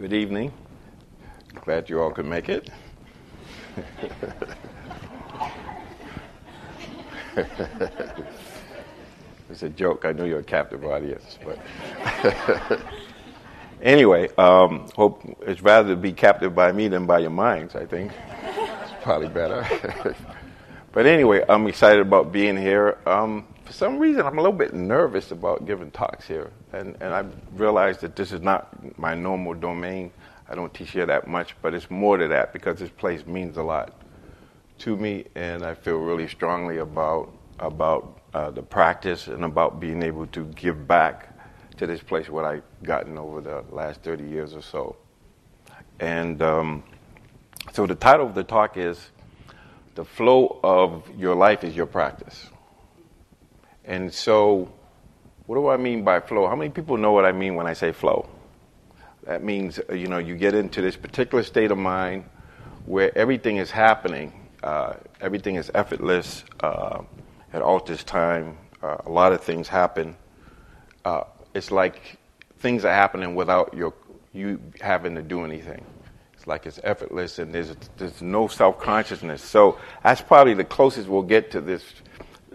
Good evening. Glad you all could make it. it's a joke. I know you're a captive audience, but anyway, um, hope it's rather to be captive by me than by your minds. I think it's probably better. but anyway, I'm excited about being here. Um, for some reason, I'm a little bit nervous about giving talks here, and and I realized that this is not my normal domain. I don't teach here that much, but it's more to that because this place means a lot to me, and I feel really strongly about about uh, the practice and about being able to give back to this place what I've gotten over the last 30 years or so. And um, so the title of the talk is The Flow of Your Life is Your Practice. And so, what do I mean by flow? How many people know what I mean when I say flow? That means, uh, you know, you get into this particular state of mind where everything is happening, uh, everything is effortless, uh, all this time. Uh, a lot of things happen. Uh, it's like things are happening without your, you having to do anything. It's like it's effortless and there's, there's no self consciousness. So that's probably the closest we'll get to this,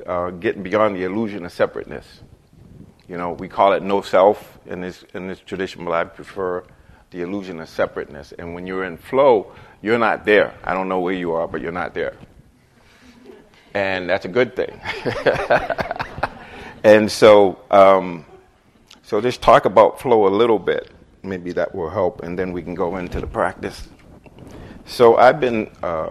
uh, getting beyond the illusion of separateness. You know, we call it no self in this, in this tradition, but I prefer the illusion of separateness. And when you're in flow, you're not there. I don't know where you are, but you're not there and that's a good thing. and so, um, so just talk about flow a little bit. Maybe that will help, and then we can go into the practice. So I've been uh,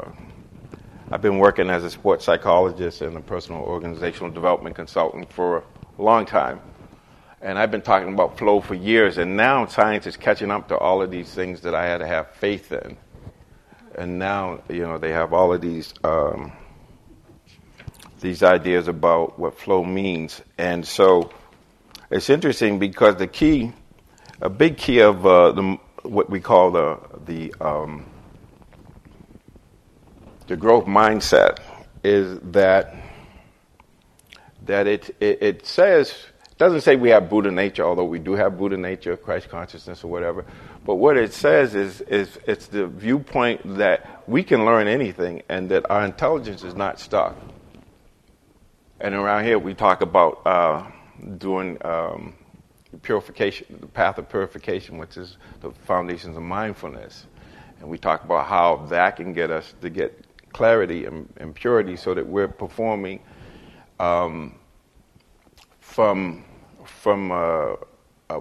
I've been working as a sports psychologist and a personal organizational development consultant for a long time, and I've been talking about flow for years. And now science is catching up to all of these things that I had to have faith in, and now you know they have all of these. Um, these ideas about what flow means. And so it's interesting because the key, a big key of uh, the, what we call the, the, um, the growth mindset is that, that it, it, it says, doesn't say we have Buddha nature, although we do have Buddha nature, Christ consciousness, or whatever. But what it says is, is it's the viewpoint that we can learn anything and that our intelligence is not stuck. And around here, we talk about uh, doing um, purification, the path of purification, which is the foundations of mindfulness. And we talk about how that can get us to get clarity and, and purity so that we're performing um, from, from a, a,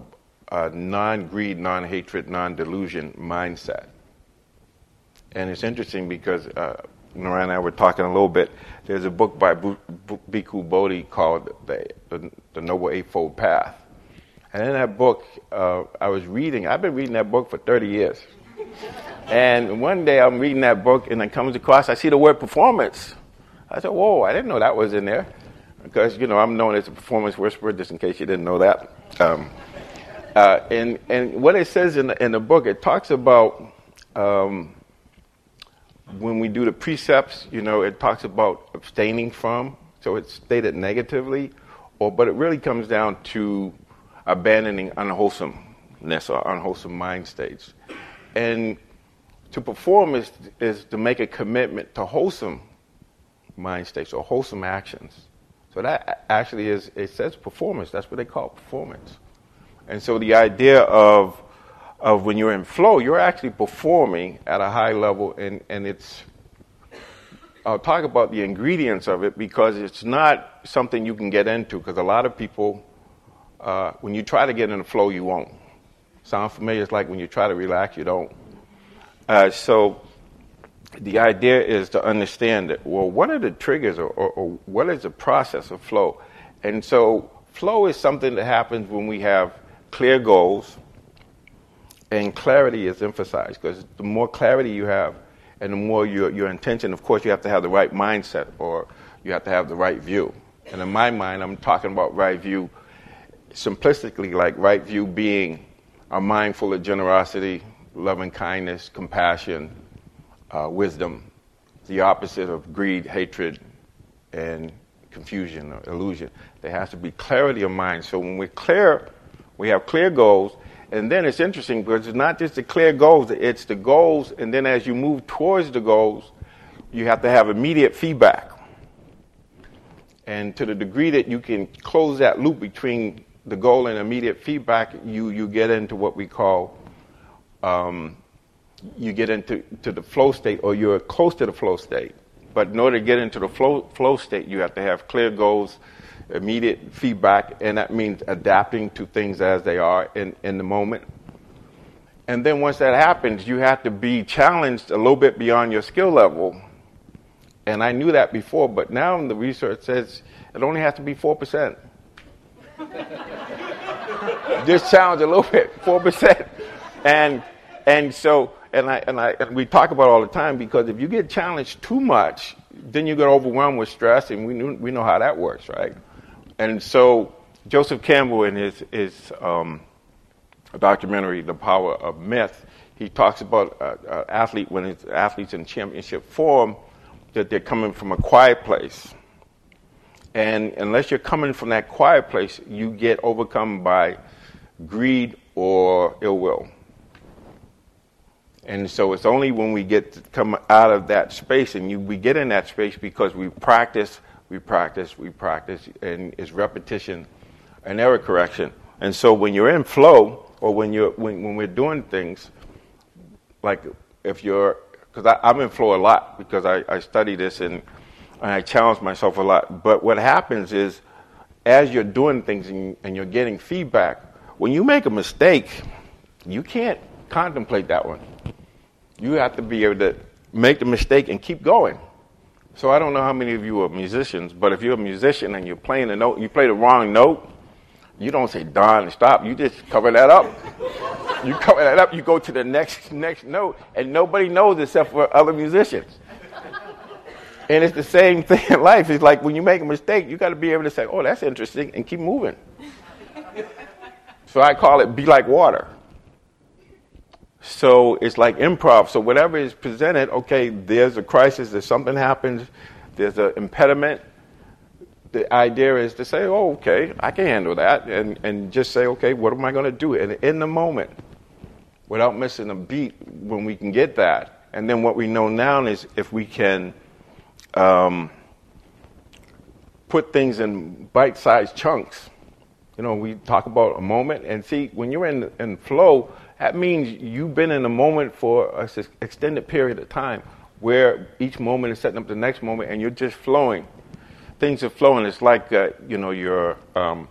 a non greed, non hatred, non delusion mindset. And it's interesting because uh, Nora and I were talking a little bit. There's a book by Bhikkhu Bodhi called the, the, the, Noble Eightfold Path. And in that book, uh, I was reading, I've been reading that book for 30 years. And one day I'm reading that book and it comes across, I see the word performance. I said, whoa, I didn't know that was in there. Because, you know, I'm known as a performance whisperer, just in case you didn't know that. Um, uh, and, and what it says in the, in the book, it talks about um, when we do the precepts, you know, it talks about abstaining from, so it's stated negatively, or but it really comes down to abandoning unwholesomeness or unwholesome mind states. And to perform is is to make a commitment to wholesome mind states or wholesome actions. So that actually is it says performance. That's what they call performance. And so the idea of of when you're in flow, you're actually performing at a high level, and, and it's. I'll talk about the ingredients of it because it's not something you can get into. Because a lot of people, uh, when you try to get in the flow, you won't. Sound familiar? It's like when you try to relax, you don't. Uh, so the idea is to understand that, well, what are the triggers or, or, or, what is the process of flow? And so flow is something that happens when we have clear goals, and clarity is emphasized because the more clarity you have and the more your, your intention, of course, you have to have the right mindset or you have to have the right view. And in my mind, I'm talking about right view simplistically, like right view being a mind full of generosity, loving kindness, compassion, uh, wisdom, the opposite of greed, hatred, and confusion or illusion. There has to be clarity of mind. So when we're clear, we have clear goals, And then it's interesting because it's not just the clear goals, it's the goals, and then as you move towards the goals, you have to have immediate feedback. And to the degree that you can close that loop between the goal and immediate feedback, you, you get into what we call, um, you get into to the flow state, or you're close to the flow state. But in order to get into the flow, flow state, you have to have clear goals, immediate feedback, and that means adapting to things as they are in, in the moment. And then once that happens, you have to be challenged a little bit beyond your skill level and I knew that before, but now the research says it only has to be 4%. Just challenge a little bit, 4%. And, and so, and, I, and, I, and we talk about all the time because if you get challenged too much, then you get overwhelmed with stress, and we, knew, we know how that works, right? And so Joseph Campbell, in his, his um, documentary, The Power of Myth, he talks about an uh, uh, athlete when his athletes in championship form – that they're coming from a quiet place. And unless you're coming from that quiet place, you get overcome by greed or ill will. And so it's only when we get to come out of that space, and you, we get in that space because we practice, we practice, we practice, and it's repetition and error correction. And so when you're in flow, or when you're when, when we're doing things, like if you're because I'm in flow a lot because I, I study this and, and I challenge myself a lot. But what happens is, as you're doing things and, and you're getting feedback, when you make a mistake, you can't contemplate that one. You have to be able to make the mistake and keep going. So I don't know how many of you are musicians, but if you're a musician and you're playing a note, you play the wrong note, you don't say Don stop. You just cover that up. you cover that up. You go to the next next note, and nobody knows except for other musicians. And it's the same thing in life. It's like when you make a mistake, you got to be able to say, "Oh, that's interesting," and keep moving. so I call it "be like water." So it's like improv. So whatever is presented, okay, there's a crisis, there's something happens, there's an impediment, the idea is to say, oh, okay, I can handle that, and, and just say, okay, what am I going to do? And in the moment, without missing a beat, when we can get that. And then what we know now is if we can um, put things in bite sized chunks. You know, we talk about a moment, and see, when you're in, in flow, that means you've been in a moment for an extended period of time where each moment is setting up the next moment, and you're just flowing things are flowing. It's like, uh, you know, your, um,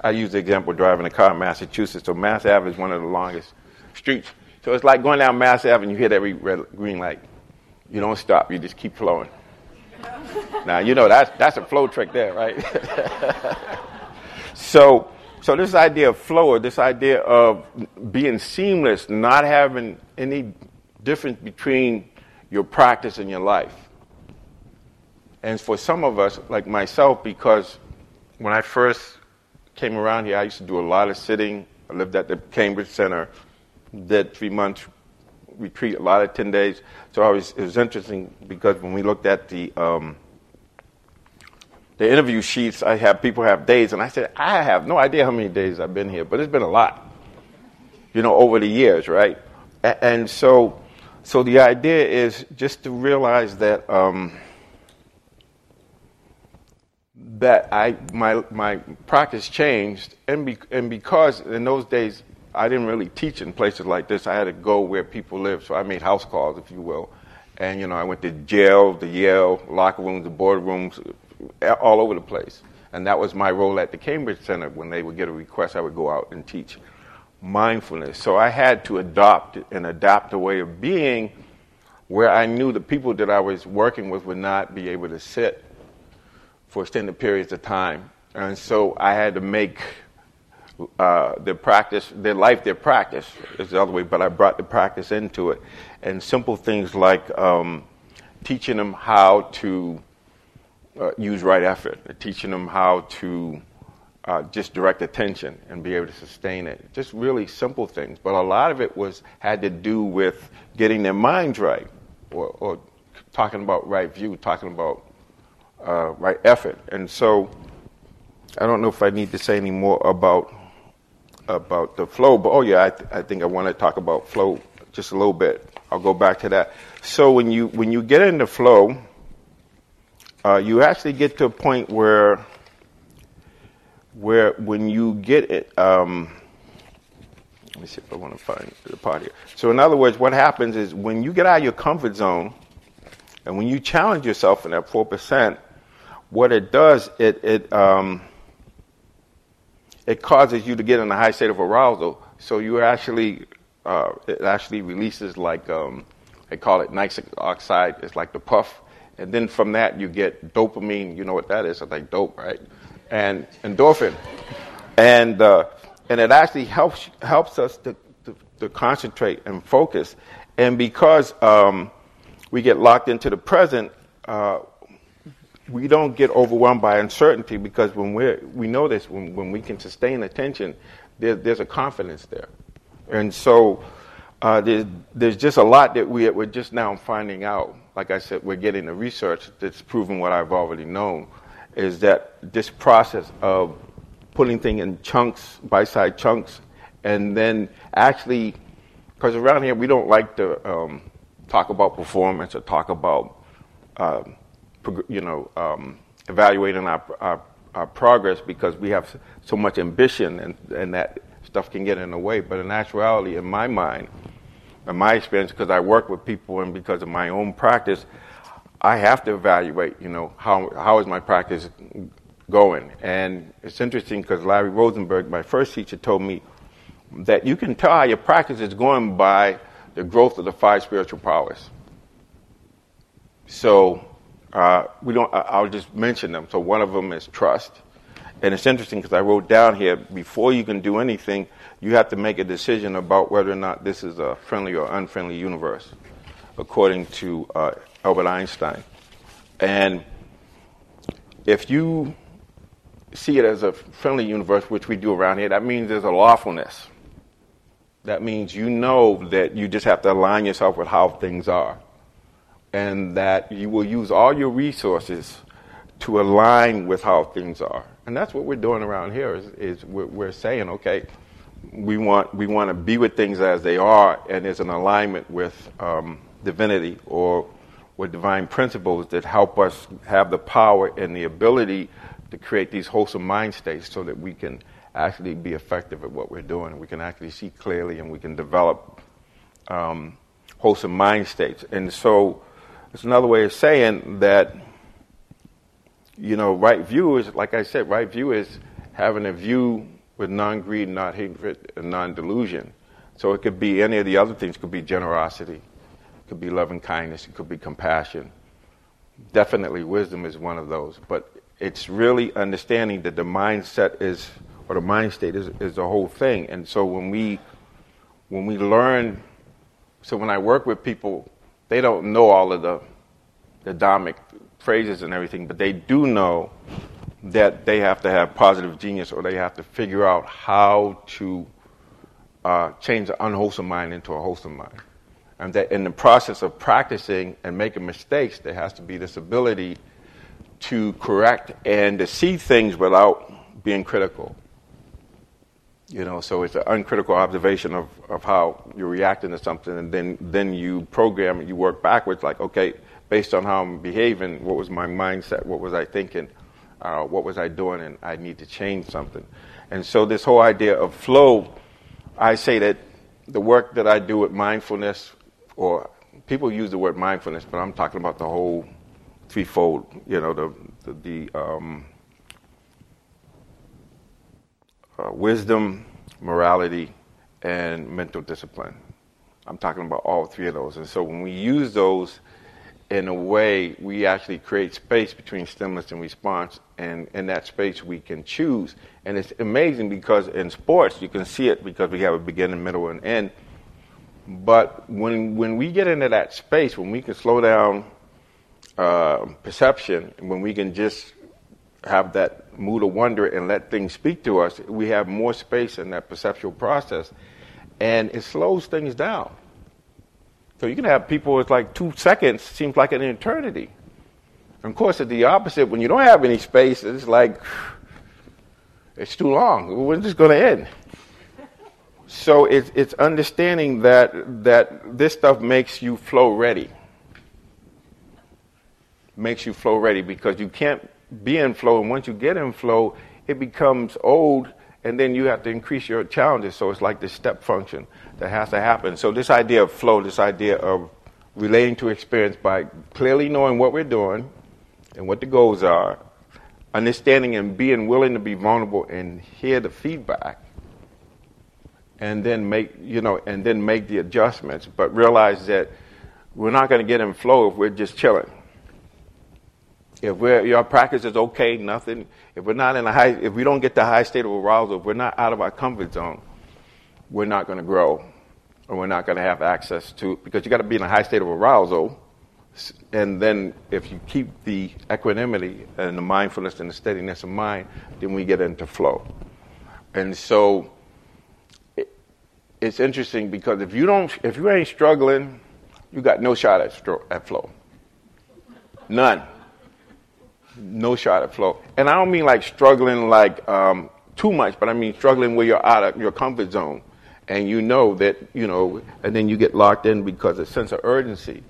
I use the example driving a car in Massachusetts. So Mass Ave is one of the longest streets. So it's like going down Mass Ave and you hit every red, green light. You don't stop, you just keep flowing. Now, you know, that's, that's a flow trick there, right? so, so this idea of flow, or this idea of being seamless, not having any difference between your practice and your life. And for some of us, like myself, because when I first came around here, I used to do a lot of sitting. I lived at the Cambridge Center, did three months retreat, a lot of 10 days. So was, it was interesting because when we looked at the, um, the interview sheets, I have people have days, and I said, I have no idea how many days I've been here, but it's been a lot, you know, over the years, right? And so, so the idea is just to realize that um, that I my my practice changed, and be, and because in those days I didn't really teach in places like this, I had to go where people live. So I made house calls, if you will, and you know I went to jail, the Yale locker rooms, the boardrooms, all over the place. And that was my role at the Cambridge Center. When they would get a request, I would go out and teach mindfulness. So I had to adopt and adapt a way of being where I knew the people that I was working with would not be able to sit for extended periods of time. And so I had to make uh, their practice, their life, their practice is the other way, but I brought the practice into it. And simple things like um, teaching them how to uh, use right effort, teaching them how to uh, just direct attention and be able to sustain it. Just really simple things. But a lot of it was had to do with getting their minds right or, or talking about right view, talking about uh, right effort. And so I don't know if I need to say any more about about the flow. But oh yeah, I, th- I think I want to talk about flow just a little bit. I'll go back to that. So when you when you get into flow, uh, you actually get to a point where where when you get it. Um, let me see if I want to find the part here. So in other words, what happens is when you get out of your comfort zone, and when you challenge yourself in that four percent, what it does it it um, it causes you to get in a high state of arousal. So you actually uh, it actually releases like um, they call it nitric oxide. It's like the puff, and then from that you get dopamine. You know what that is? It's like dope, right? And endorphin, and uh, and it actually helps helps us to, to, to concentrate and focus. And because um, we get locked into the present, uh, we don't get overwhelmed by uncertainty because when we we know this when, when we can sustain attention, there, there's a confidence there, and so uh, there's, there's just a lot that we, we're just now finding out. Like I said, we're getting the research that's proven what I've already known, is that this process of putting things in chunks, bite-sized chunks, and then actually, because around here we don't like to um, talk about performance or talk about, uh, you know, um, evaluating our, our, our, progress because we have so much ambition and, and that stuff can get in the way. But in actuality, in my mind, in my experience, because I work with people and because of my own practice, I have to evaluate, you know, how, how is my practice going. And it's interesting because Larry Rosenberg, my first teacher, told me that you can tell how your practice is going by the growth of the five spiritual powers. So uh, we don't. I'll just mention them. So one of them is trust, and it's interesting because I wrote down here before you can do anything, you have to make a decision about whether or not this is a friendly or unfriendly universe, according to uh, Albert Einstein. And if you see it as a friendly universe, which we do around here, that means there's a lawfulness. That means you know that you just have to align yourself with how things are. And that you will use all your resources to align with how things are. And that's what we're doing around here is, is we're, we're saying, okay, we want, we want to be with things as they are and there's an alignment with um, divinity or with divine principles that help us have the power and the ability to create these wholesome mind states so that we can actually be effective at what we're doing. We can actually see clearly and we can develop um, wholesome mind states. And so it's another way of saying that, you know, right view is, like I said, right view is having a view with non-greed, not hatred, and non-delusion. So it could be any of the other things. It could be generosity, it could be love and kindness, it could be compassion. Definitely, wisdom is one of those. But it's really understanding that the mindset is, or the mind state is, is the whole thing. And so when we, when we learn, so when I work with people, they don't know all of the, the Dharmic phrases and everything, but they do know that they have to have positive genius or they have to figure out how to uh, change an unwholesome mind into a wholesome mind. And that in the process of practicing and making mistakes, there has to be this ability to correct and to see things without being critical. You know, so it's an uncritical observation of, of how you're reacting to something, and then, then you program it, you work backwards, like, okay, based on how I'm behaving, what was my mindset, what was I thinking, uh, what was I doing, and I need to change something. And so, this whole idea of flow, I say that the work that I do with mindfulness, or people use the word mindfulness, but I'm talking about the whole threefold, you know, the, the, the um, uh, wisdom, morality, and mental discipline. I'm talking about all three of those. And so when we use those in a way, we actually create space between stimulus and response. And in that space, we can choose. And it's amazing because in sports, you can see it because we have a beginning, middle, and end. But when, when we get into that space, when we can slow down uh, perception, when we can just have that mood of wonder and let things speak to us, we have more space in that perceptual process, and it slows things down. So you can have people it's like two seconds seems like an eternity. And of course, it's the opposite. When you don't have any space, it's like it's too long. When's this going to end? so it's, it's understanding that, that this stuff makes you flow ready. Makes you flow ready because you can't be in flow, and once you get in flow, it becomes old, and then you have to increase your challenges. So it's like this step function that has to happen. So this idea of flow, this idea of relating to experience by clearly knowing what we're doing and what the goals are, understanding and being willing to be vulnerable and hear the feedback and then make you know and then make the adjustments but realize that we're not going to get in flow if we're just chilling if we're your practice is okay nothing if we're not in a high if we don't get the high state of arousal if we're not out of our comfort zone we're not going to grow or we're not going to have access to because you got to be in a high state of arousal and then if you keep the equanimity and the mindfulness and the steadiness of mind then we get into flow and so it's interesting because if you don't, if you ain't struggling, you got no shot at, stro- at flow. None. No shot at flow. And I don't mean like struggling like um, too much, but I mean struggling where you're out of your comfort zone. And you know that, you know, and then you get locked in because a sense of urgency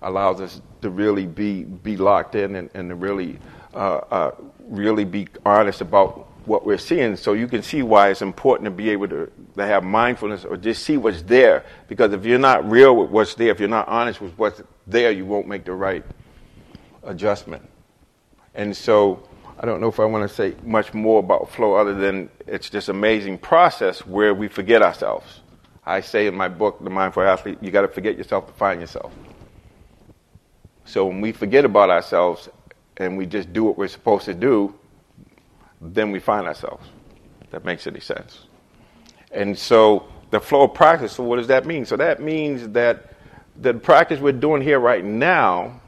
allows us to really be, be locked in and, and to really, uh, uh, really be honest about what we're seeing so you can see why it's important to be able to, to have mindfulness or just see what's there. Because if you're not real with what's there, if you're not honest with what's there, you won't make the right adjustment. And so I don't know if I want to say much more about flow other than it's this amazing process where we forget ourselves. I say in my book, The Mindful Athlete, you got to forget yourself to find yourself. So when we forget about ourselves and we just do what we're supposed to do, then we find ourselves. That makes any sense. And so the flow of practice, so what does that mean? So that means that the practice we're doing here right now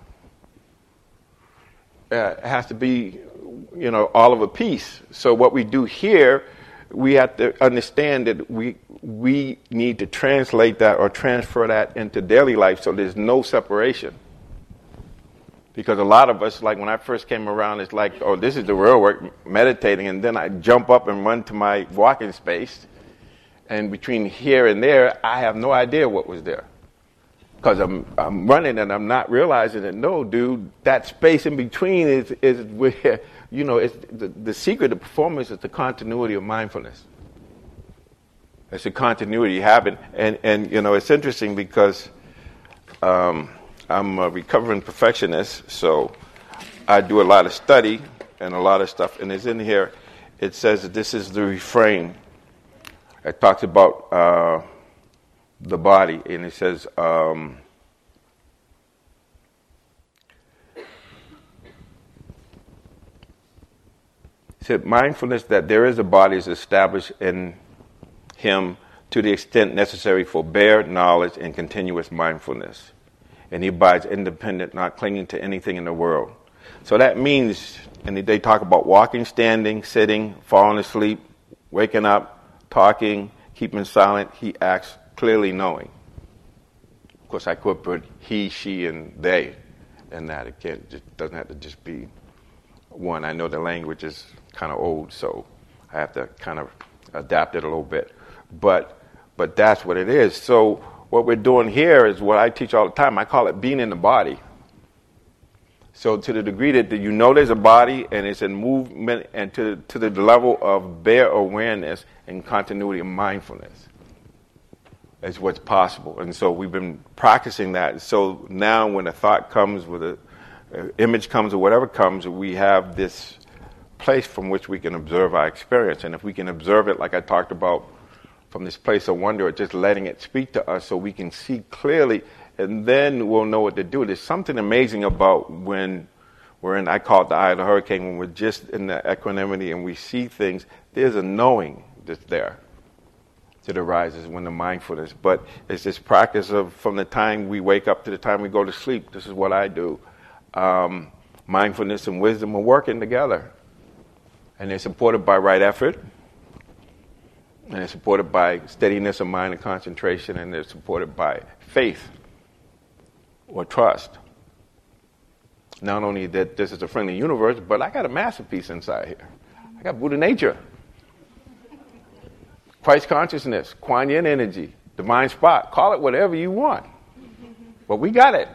uh, has to be, you know, all of a piece. So what we do here, we have to understand that we we need to translate that or transfer that into daily life so there's no separation. Because a lot of us, like when I first came around, it's like, oh, this is the real work, meditating, and then I jump up and run to my walking space. And between here and there, I have no idea what was there. Because I'm, I'm running and I'm not realizing it. No, dude, that space in between is, is where, you know, it's the, the secret of performance is the continuity of mindfulness. It's a continuity habit. And, and you know, it's interesting because um, I'm a recovering perfectionist, so I do a lot of study and a lot of stuff. And it's in here. It says that this is the refrain. It talks about uh, the body, and it says. Um, said mindfulness that there is a body is established in him to the extent necessary for bare knowledge and continuous mindfulness and he abides independent, not clinging to anything in the world. So that means, and they talk about walking, standing, sitting, falling asleep, waking up, talking, keeping silent. He acts clearly knowing. Of course, I could put he, she, and they in that. It, can't, it doesn't have to just be one. I know the language is kind of old, so I have to kind of adapt it a little bit. But, but that's what it is. So what we're doing here is what I teach all the time. I call it being in the body. So, to the degree that you know there's a body and it's in movement, and to, to the level of bare awareness and continuity of mindfulness, is what's possible. And so, we've been practicing that. So, now when a thought comes, with an image comes, or whatever comes, we have this place from which we can observe our experience. And if we can observe it, like I talked about from this place of wonder or just letting it speak to us so we can see clearly and then we'll know what to do. There's something amazing about when we're in, I call it the eye of the hurricane, when we're just in the equanimity and we see things, there's a knowing that's there that arises when the mindfulness. But it's this practice of from the time we wake up to the time we go to sleep. This is what I do. Um, mindfulness and wisdom are working together. And they're supported by right effort and they're supported by steadiness of mind and concentration, and they're supported by faith or trust. Not only that this is a friendly universe, but I got a masterpiece inside here. I got Buddha nature. Christ consciousness, Kuan Yin energy, divine spot. Call it whatever you want. But we got it.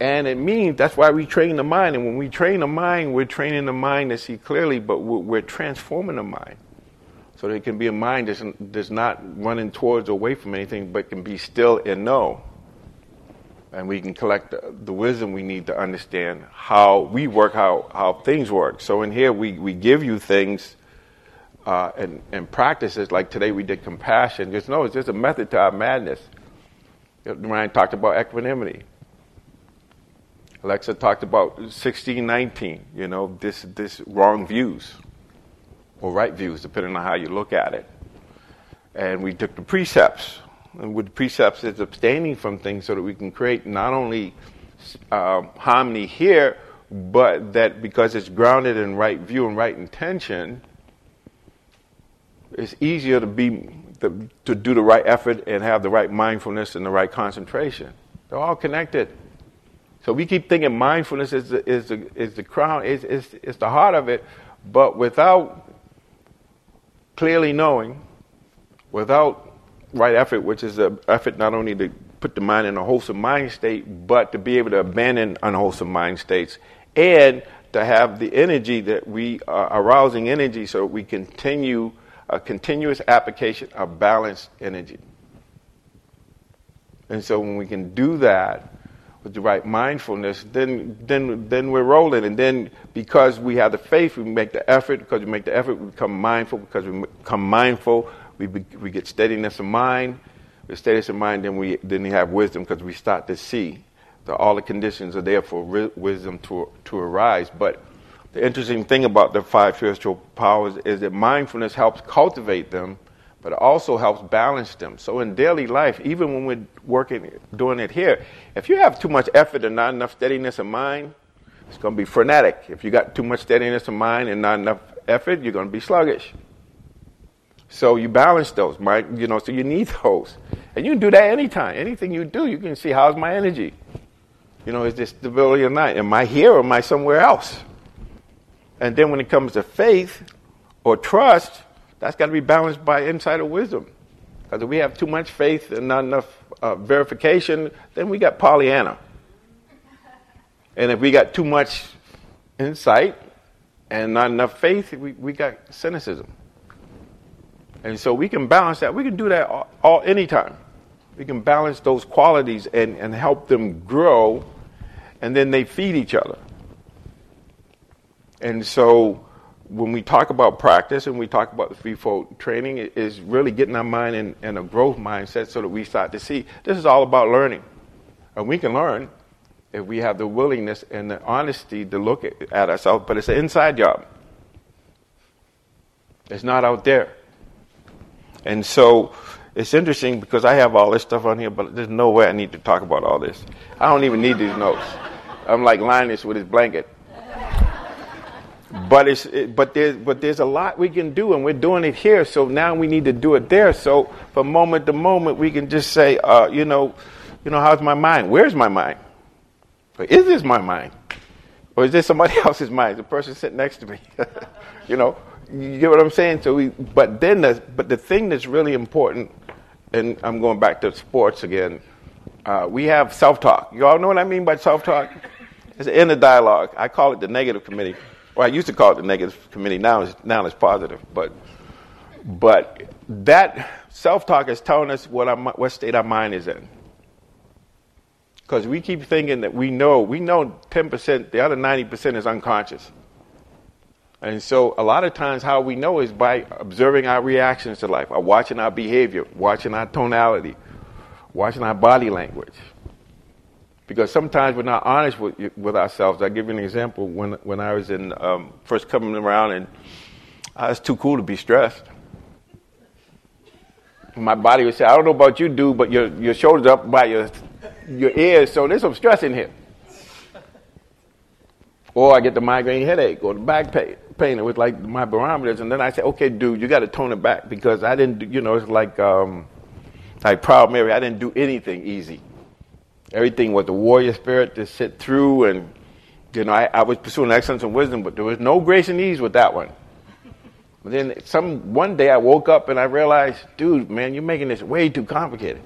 And it means that's why we train the mind. And when we train the mind, we're training the mind to see clearly, but we're, transforming the mind. So that it can be a mind that's, that's not running towards or away from anything, but can be still and know. And we can collect the, the wisdom we need to understand how we work, how, how things work. So in here, we, we give you things uh, and, and practices. Like today, we did compassion. Just know it's just a method to our madness. Ryan talked about equanimity. Alexa talked about 1619, you know, this, this wrong views or right views, depending on how you look at it. And we took the precepts. And with precepts, it's abstaining from things so that we can create not only uh, harmony here, but that because it's grounded in right view and right intention, it's easier to be to, to do the right effort and have the right mindfulness and the right concentration. They're all connected. So we keep thinking mindfulness is the, is the, is the crown, is, is, is the heart of it, but without clearly knowing, without right effort, which is an effort not only to put the mind in a wholesome mind state, but to be able to abandon unwholesome mind states and to have the energy that we are arousing energy so we continue a continuous application of balanced energy. And so when we can do that with the right mindfulness, then then then we're rolling. And then because we have the faith, we make the effort. Because we make the effort, we become mindful. Because we become mindful, we be, we get steadiness of mind. With steadiness of mind, then we then we have wisdom because we start to see that all the conditions are there for ri- wisdom to to arise. But the interesting thing about the five spiritual powers is that mindfulness helps cultivate them, but it also helps balance them. So in daily life, even when we're working, doing it here, if you have too much effort and not enough steadiness of mind, it's going to be frenetic. If you got too much steadiness of mind and not enough effort, you're going to be sluggish. So you balance those, right? You know, so you need those. And you can do that anytime. Anything you do, you can see how's my energy. You know, is this stability or not? Am I here or am I somewhere else? And then when it comes to faith or trust, that's got to be balanced by insight or wisdom. Because if we have too much faith and not enough uh, verification, then we got Pollyanna. And if we got too much insight and not enough faith, we, we got cynicism. And so we can balance that. We can do that all, all anytime. We can balance those qualities and, and help them grow, and then they feed each other. And so when we talk about practice and we talk about the threefold training, it is really getting our mind in, in, a growth mindset so that we start to see this is all about learning. And we can learn if we have the willingness and the honesty to look at, at ourselves, but it's an inside job. It's not out there. And so it's interesting because I have all this stuff on here, but there's no way I need to talk about all this. I don't even need these notes. I'm like Linus with his blanket. But it's it, but there's but there's a lot we can do, and we're doing it here. So now we need to do it there. So from moment to moment, we can just say, uh, you know, you know, how's my mind? Where's my mind? Or is this my mind? Or is this somebody else's mind? The person sitting next to me. you know, you get what I'm saying? So we, but then the but the thing that's really important, and I'm going back to sports again. Uh, we have self-talk. You all know what I mean by self-talk? It's in the inner dialogue. I call it the negative committee. Well, I used to call it the negative committee. Now it's now it's positive. But but that self talk is telling us what our, what state our mind is in. Because we keep thinking that we know we know ten percent, the other ninety percent is unconscious. And so a lot of times how we know is by observing our reactions to life, or watching our behavior, watching our tonality, watching our body language. Because sometimes we're not honest with, with ourselves. I'll give you an example. When, when I was in um, first coming around and I was too cool to be stressed. My body would say, I don't know about you, dude, but your, your shoulders up by your, your ears, so there's some stress in here. Or I get the migraine headache or the back pain, pain with like my barometers, and then I say, okay, dude, you got to tone it back because I didn't, you know, it's like, um, like Proud Mary, I didn't do anything easy. Everything was the warrior spirit to sit through, and you know, I, I was pursuing excellence and wisdom, but there was no grace and ease with that one. But then some one day I woke up and I realized, dude, man, you're making this way too complicated.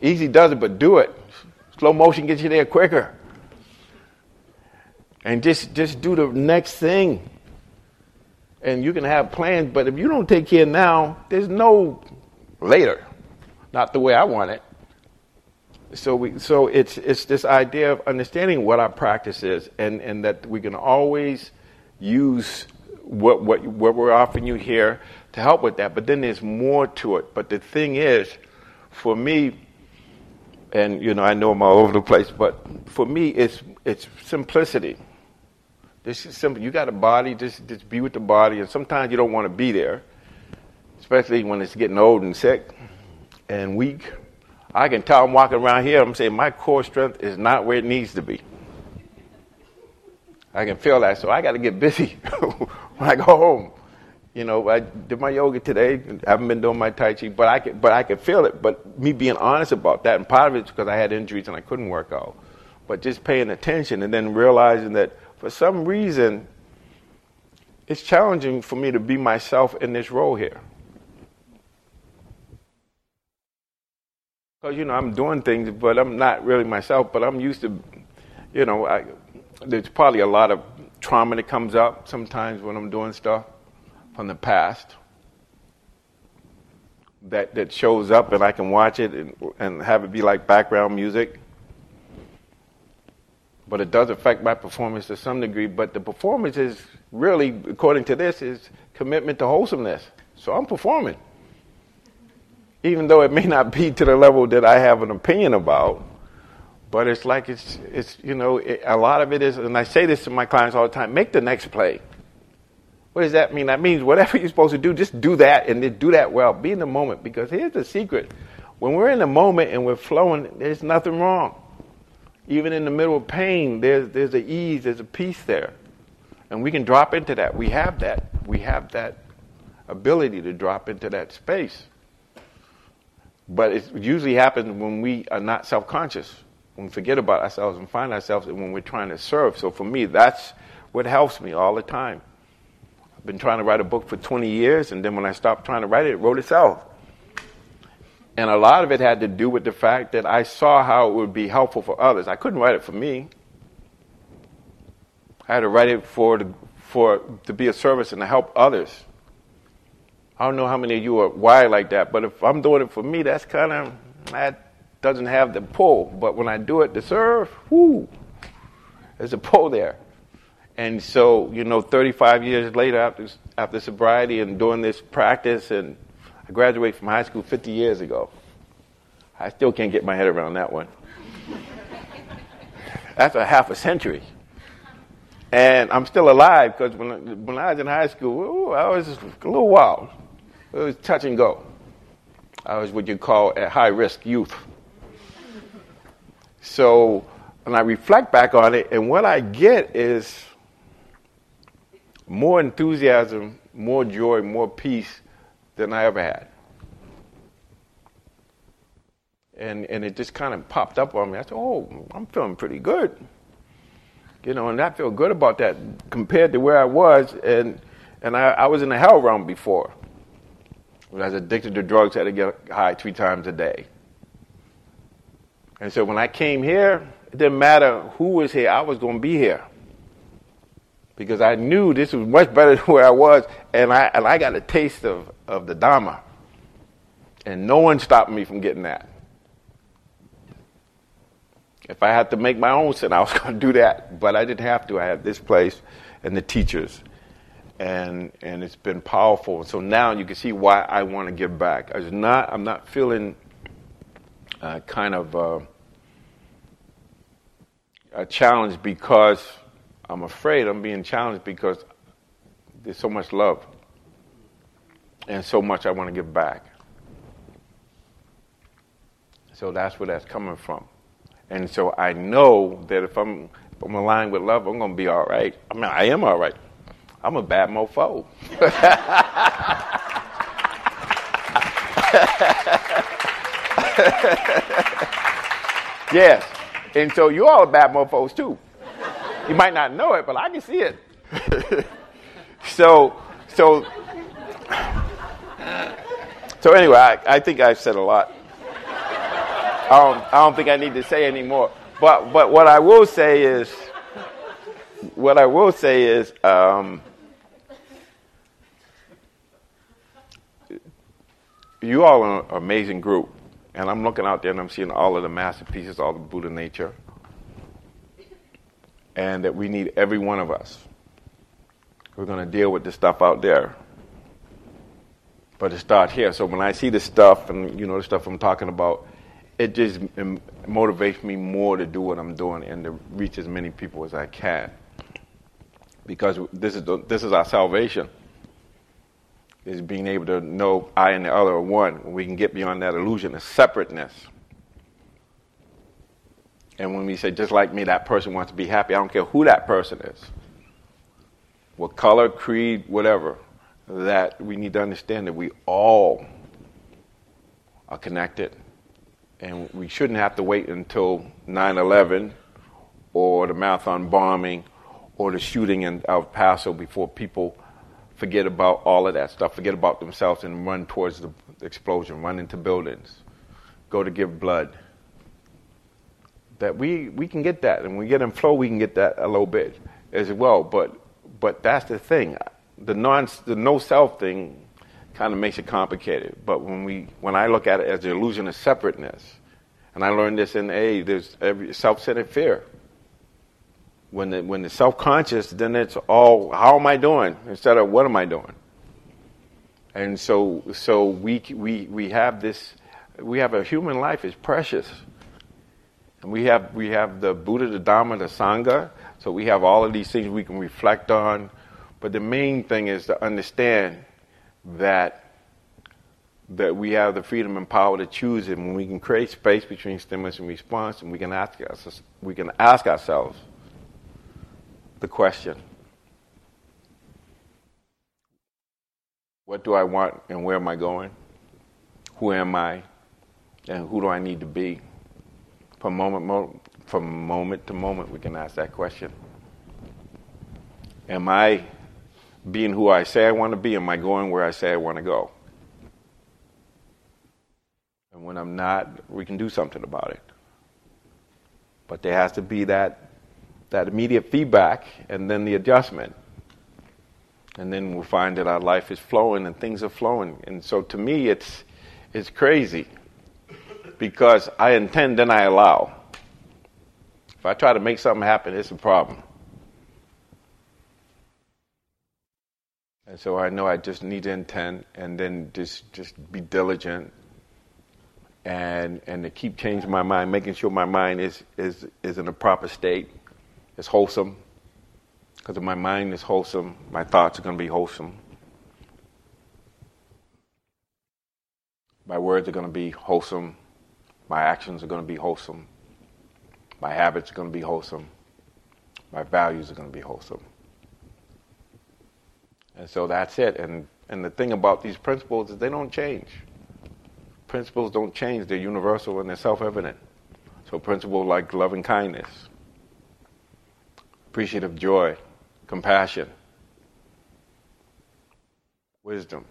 Easy does it, but do it. Slow motion gets you there quicker. And just just do the next thing. And you can have plans, but if you don't take care now, there's no later. Not the way I want it. So we so it's it's this idea of understanding what our practice is and, and that we can always use what, what, what we're offering you here to help with that. But then there's more to it. But the thing is, for me, and you know, I know I'm all over the place, but for me, it's it's simplicity. This is simple. You got a body, just just be with the body, and sometimes you don't want to be there, especially when it's getting old and sick and weak. I can tell I'm walking around here. I'm saying my core strength is not where it needs to be. I can feel that, so I got to get busy when I go home. You know, I did my yoga today. I haven't been doing my tai chi, but I can, but I can feel it. But me being honest about that, and part of it's because I had injuries and I couldn't work out. But just paying attention and then realizing that for some reason, it's challenging for me to be myself in this role here. Because you know I'm doing things, but I'm not really myself. But I'm used to, you know, I, there's probably a lot of trauma that comes up sometimes when I'm doing stuff from the past that, that shows up and I can watch it and, and have it be like background music. But it does affect my performance to some degree. But the performance is really, according to this, is commitment to wholesomeness. So I'm performing. Even though it may not be to the level that I have an opinion about but it's like it's, it's you know, it, a lot of it is, and I say this to my clients all the time make the next play. What does that mean? That means whatever you're supposed to do, just do that and then do that well. Be in the moment because here's the secret. When we're in the moment and we're flowing, there's nothing wrong. Even in the middle of pain, there's, there's an ease, there's a peace there. And we can drop into that. We have that. We have that ability to drop into that space. But it usually happens when we are not self conscious when we forget about ourselves and find ourselves when we're trying to serve. So for me, that's what helps me all the time. I've been trying to write a book for 20 years, and then when I stopped trying to write it, it wrote itself. And a lot of it had to do with the fact that I saw how it would be helpful for others. I couldn't write it for me. I had to write it for, the, for to be a service and to help others. I don't know how many of you are wired like that, but if I'm doing it for me, that's kind of that doesn't have the pull. But when I do it to serve, whoo, there's a pull there. And so, you know, 35 years later after, after sobriety and doing this practice, and I graduated from high school 50 years ago. I still can't get my head around that one. That's a half a century. And I'm still alive because when, when I was in high school, ooh, I was a little wild. It was touch and go. I was what you call a high risk youth. So, when I reflect back on it, and what I get is more enthusiasm, more joy, more peace than I ever had. And, and it just kind of popped up on me. I said, oh, I'm feeling pretty good. You know, and I feel good about that compared to where I was. And, and I, I was in the hell realm before. When I was addicted to drugs, I had to get high three times a day. And so when I came here, it didn't matter who was here, I was going to be here. Because I knew this was much better than where I was, and I, and I got a taste of, of the Dharma. And no one stopped me from getting that. If I had to make my own sin, I was going to do that. But I didn't have to. I had this place and the teachers. And, and it's been powerful. So now you can see why I want to give back. I was not, I'm not feeling uh, kind of uh, a challenge because I'm afraid I'm being challenged because there's so much love and so much I want to give back. So that's where that's coming from. And so I know that if I'm, if I'm aligned with love, I'm going to be all right. I mean, I am all right. I'm a bad mofo. yes. And so you all are bad mofos too. You might not know it, but I can see it. so so, so anyway, I, I think I've said a lot. I don't, I don't think I need to say any more. But, but what I will say is, what I will say is, um, you all are an amazing group. And I'm looking out there and I'm seeing all of the masterpieces, all the Buddha nature. And that we need every one of us. We're going to deal with the stuff out there. But to start here. So when I see the stuff and, you know, the stuff I'm talking about, it just motivates me more to do what I'm doing and to reach as many people as I can. Because this is, the, this is our salvation is being able to know I and the other are one. We can get beyond that illusion of separateness. And when we say, just like me, that person wants to be happy, I don't care who that person is, what color, creed, whatever, that we need to understand that we all are connected. And we shouldn't have to wait until 9 11 or the marathon bombing or the shooting in El Paso before people forget about all of that stuff, forget about themselves, and run towards the explosion, run into buildings, go to give blood. That we, we can get that, and when we get in flow, we can get that a little bit as well. But but that's the thing, the non the no self thing kind of makes it complicated. But when we when I look at it as the illusion of separateness, and I learned this in A, there's every self-centered fear when the, when the self-conscious, then it's all how am I doing instead of what am I doing. And so so we we we have this we have a human life is precious. And we have we have the Buddha, the Dharma, the Sangha. So we have all of these things we can reflect on. But the main thing is to understand that that we have the freedom and power to choose it, and we can create space between stimulus and response, and we can ask us, we can ask ourselves, the question What do I want and where am I going? Who am I? And who do I need to be? From moment, mo- from moment to moment, we can ask that question. Am I being who I say I want to be? Am I going where I say I want to go? And when I'm not, we can do something about it. But there has to be that that immediate feedback and then the adjustment. And then we'll find that our life is flowing and things are flowing. And so to me, it's, it's crazy because I intend, then I allow. If I try to make something happen, it's a problem. And so I know I just need to intend and then just, just be diligent and, and to keep changing my mind, making sure my mind is, is, is in a proper state is wholesome. Because if my mind is wholesome, my thoughts are going to be wholesome. My words are going to be wholesome. My actions are going to be wholesome. My habits are going to be wholesome. My values are going to be wholesome. And so that's it. And, and the thing about these principles is they don't change. Principles don't change. They're universal and they're self evident. So, principles like loving kindness, appreciative joy, compassion, wisdom.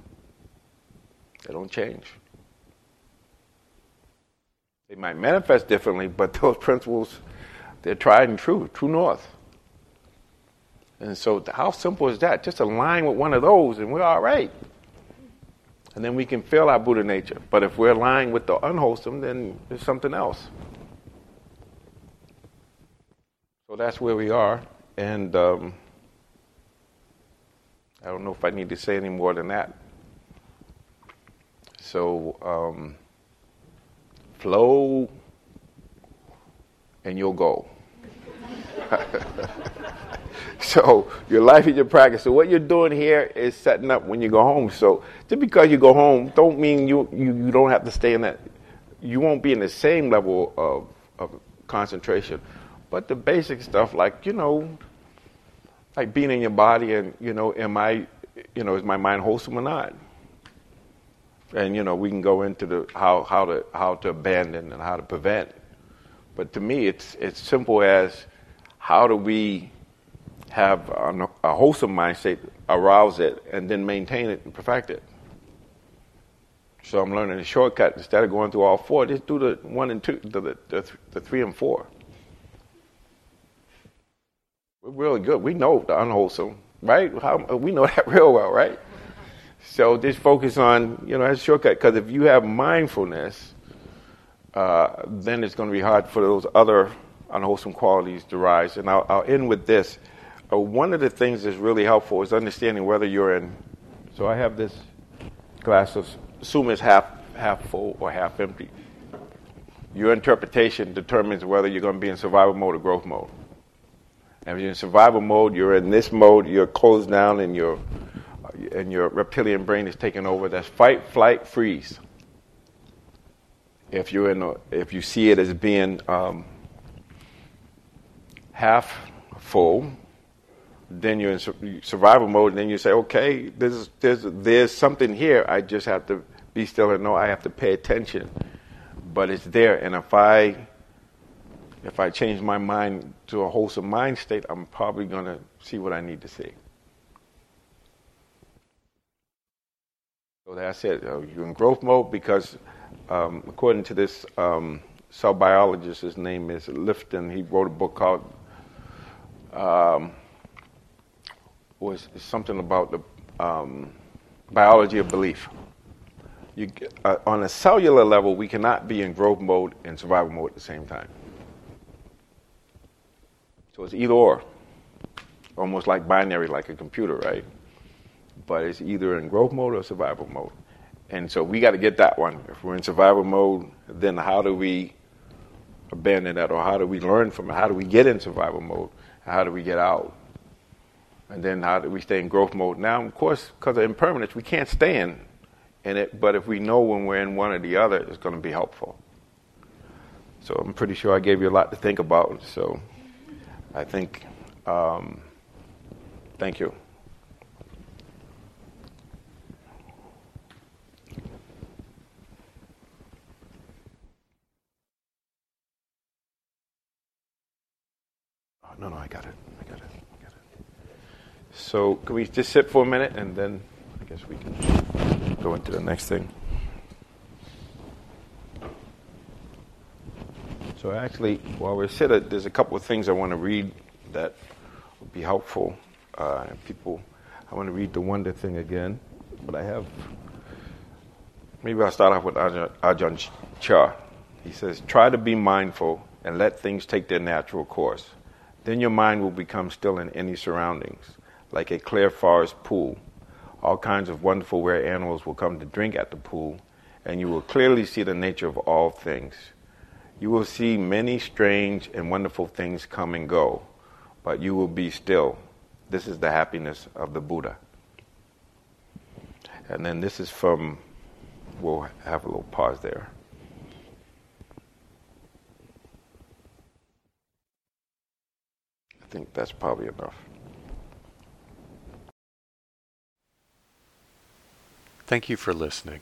They don't change. They might manifest differently, but those principles, they're tried and true, true north. And so, how simple is that? Just align with one of those, and we're all right. And then we can feel our Buddha nature. But if we're aligned with the unwholesome, then there's something else. So that's where we are. And um, I don't know if I need to say any more than that. So, um, flow and you'll go. so, your life is your practice. So, what you're doing here is setting up when you go home. So, just because you go home, don't mean you, you, you don't have to stay in that. You won't be in the same level of, of concentration. But the basic stuff, like, you know, like being in your body and, you know, am I, you know, is my mind wholesome or not? And, you know, we can go into the how, how to how to abandon and how to prevent. But to me it's it's simple as how do we have a, a wholesome mind state, arouse it, and then maintain it and perfect it. So I'm learning a shortcut. Instead of going through all four, just do the one and two, the, the, the, the three and four. We're really good. We know the unwholesome, right? How, we know that real well, right? So just focus on, you know, that's a shortcut. Because if you have mindfulness, uh, then it's going to be hard for those other unwholesome qualities to rise. And I'll, I'll end with this. Uh, one of the things that's really helpful is understanding whether you're in. So I have this glass of, assume it's half half full or half empty. Your interpretation determines whether you're going to be in survival mode or growth mode. And if you're in survival mode, you're in this mode, you're closed down and your and your reptilian brain is taking over. That's fight, flight, freeze. If you're in, a, if you see it as being um, half full, then you're in survival mode, and then you say, okay, there's, there's, there's something here. I just have to be still and know I have to pay attention. But it's there, and if I if I change my mind to a wholesome mind state, I'm probably going to see what I need to see. So that's it. Uh, you're in growth mode because, um, according to this um, cell biologist, his name is Lipton. He wrote a book called um, was something about the um, biology of belief. You, uh, on a cellular level, we cannot be in growth mode and survival mode at the same time. So it's either or, almost like binary, like a computer, right? But it's either in growth mode or survival mode. And so we got to get that one. If we're in survival mode, then how do we abandon that, or how do we learn from it? How do we get in survival mode? How do we get out? And then how do we stay in growth mode? Now, of course, because of impermanence, we can't stay in, it. But if we know when we're in one or the other, it's going to be helpful. So I'm pretty sure I gave you a lot to think about. So I think, um, thank you. no, no, I got it. I got it. I got it. So, can we just sit for a minute and then I guess we can go into the next thing? So, actually, while we're sitting, there's a couple of things I want to read that would be helpful. Uh, people, I want to read the wonder thing again, but I have. Maybe I'll start off with Ajahn, Ajahn Chah. He says, Try to be mindful and let things take their natural course. Then your mind will become still in any surroundings, like a clear forest pool. All kinds of wonderful rare animals will come to drink at the pool, and you will clearly see the nature of all things. You will see many strange and wonderful things come and go, but you will be still. This is the happiness of the Buddha. And then this is from, we'll have a little pause there. I think that's probably enough. Thank you for listening.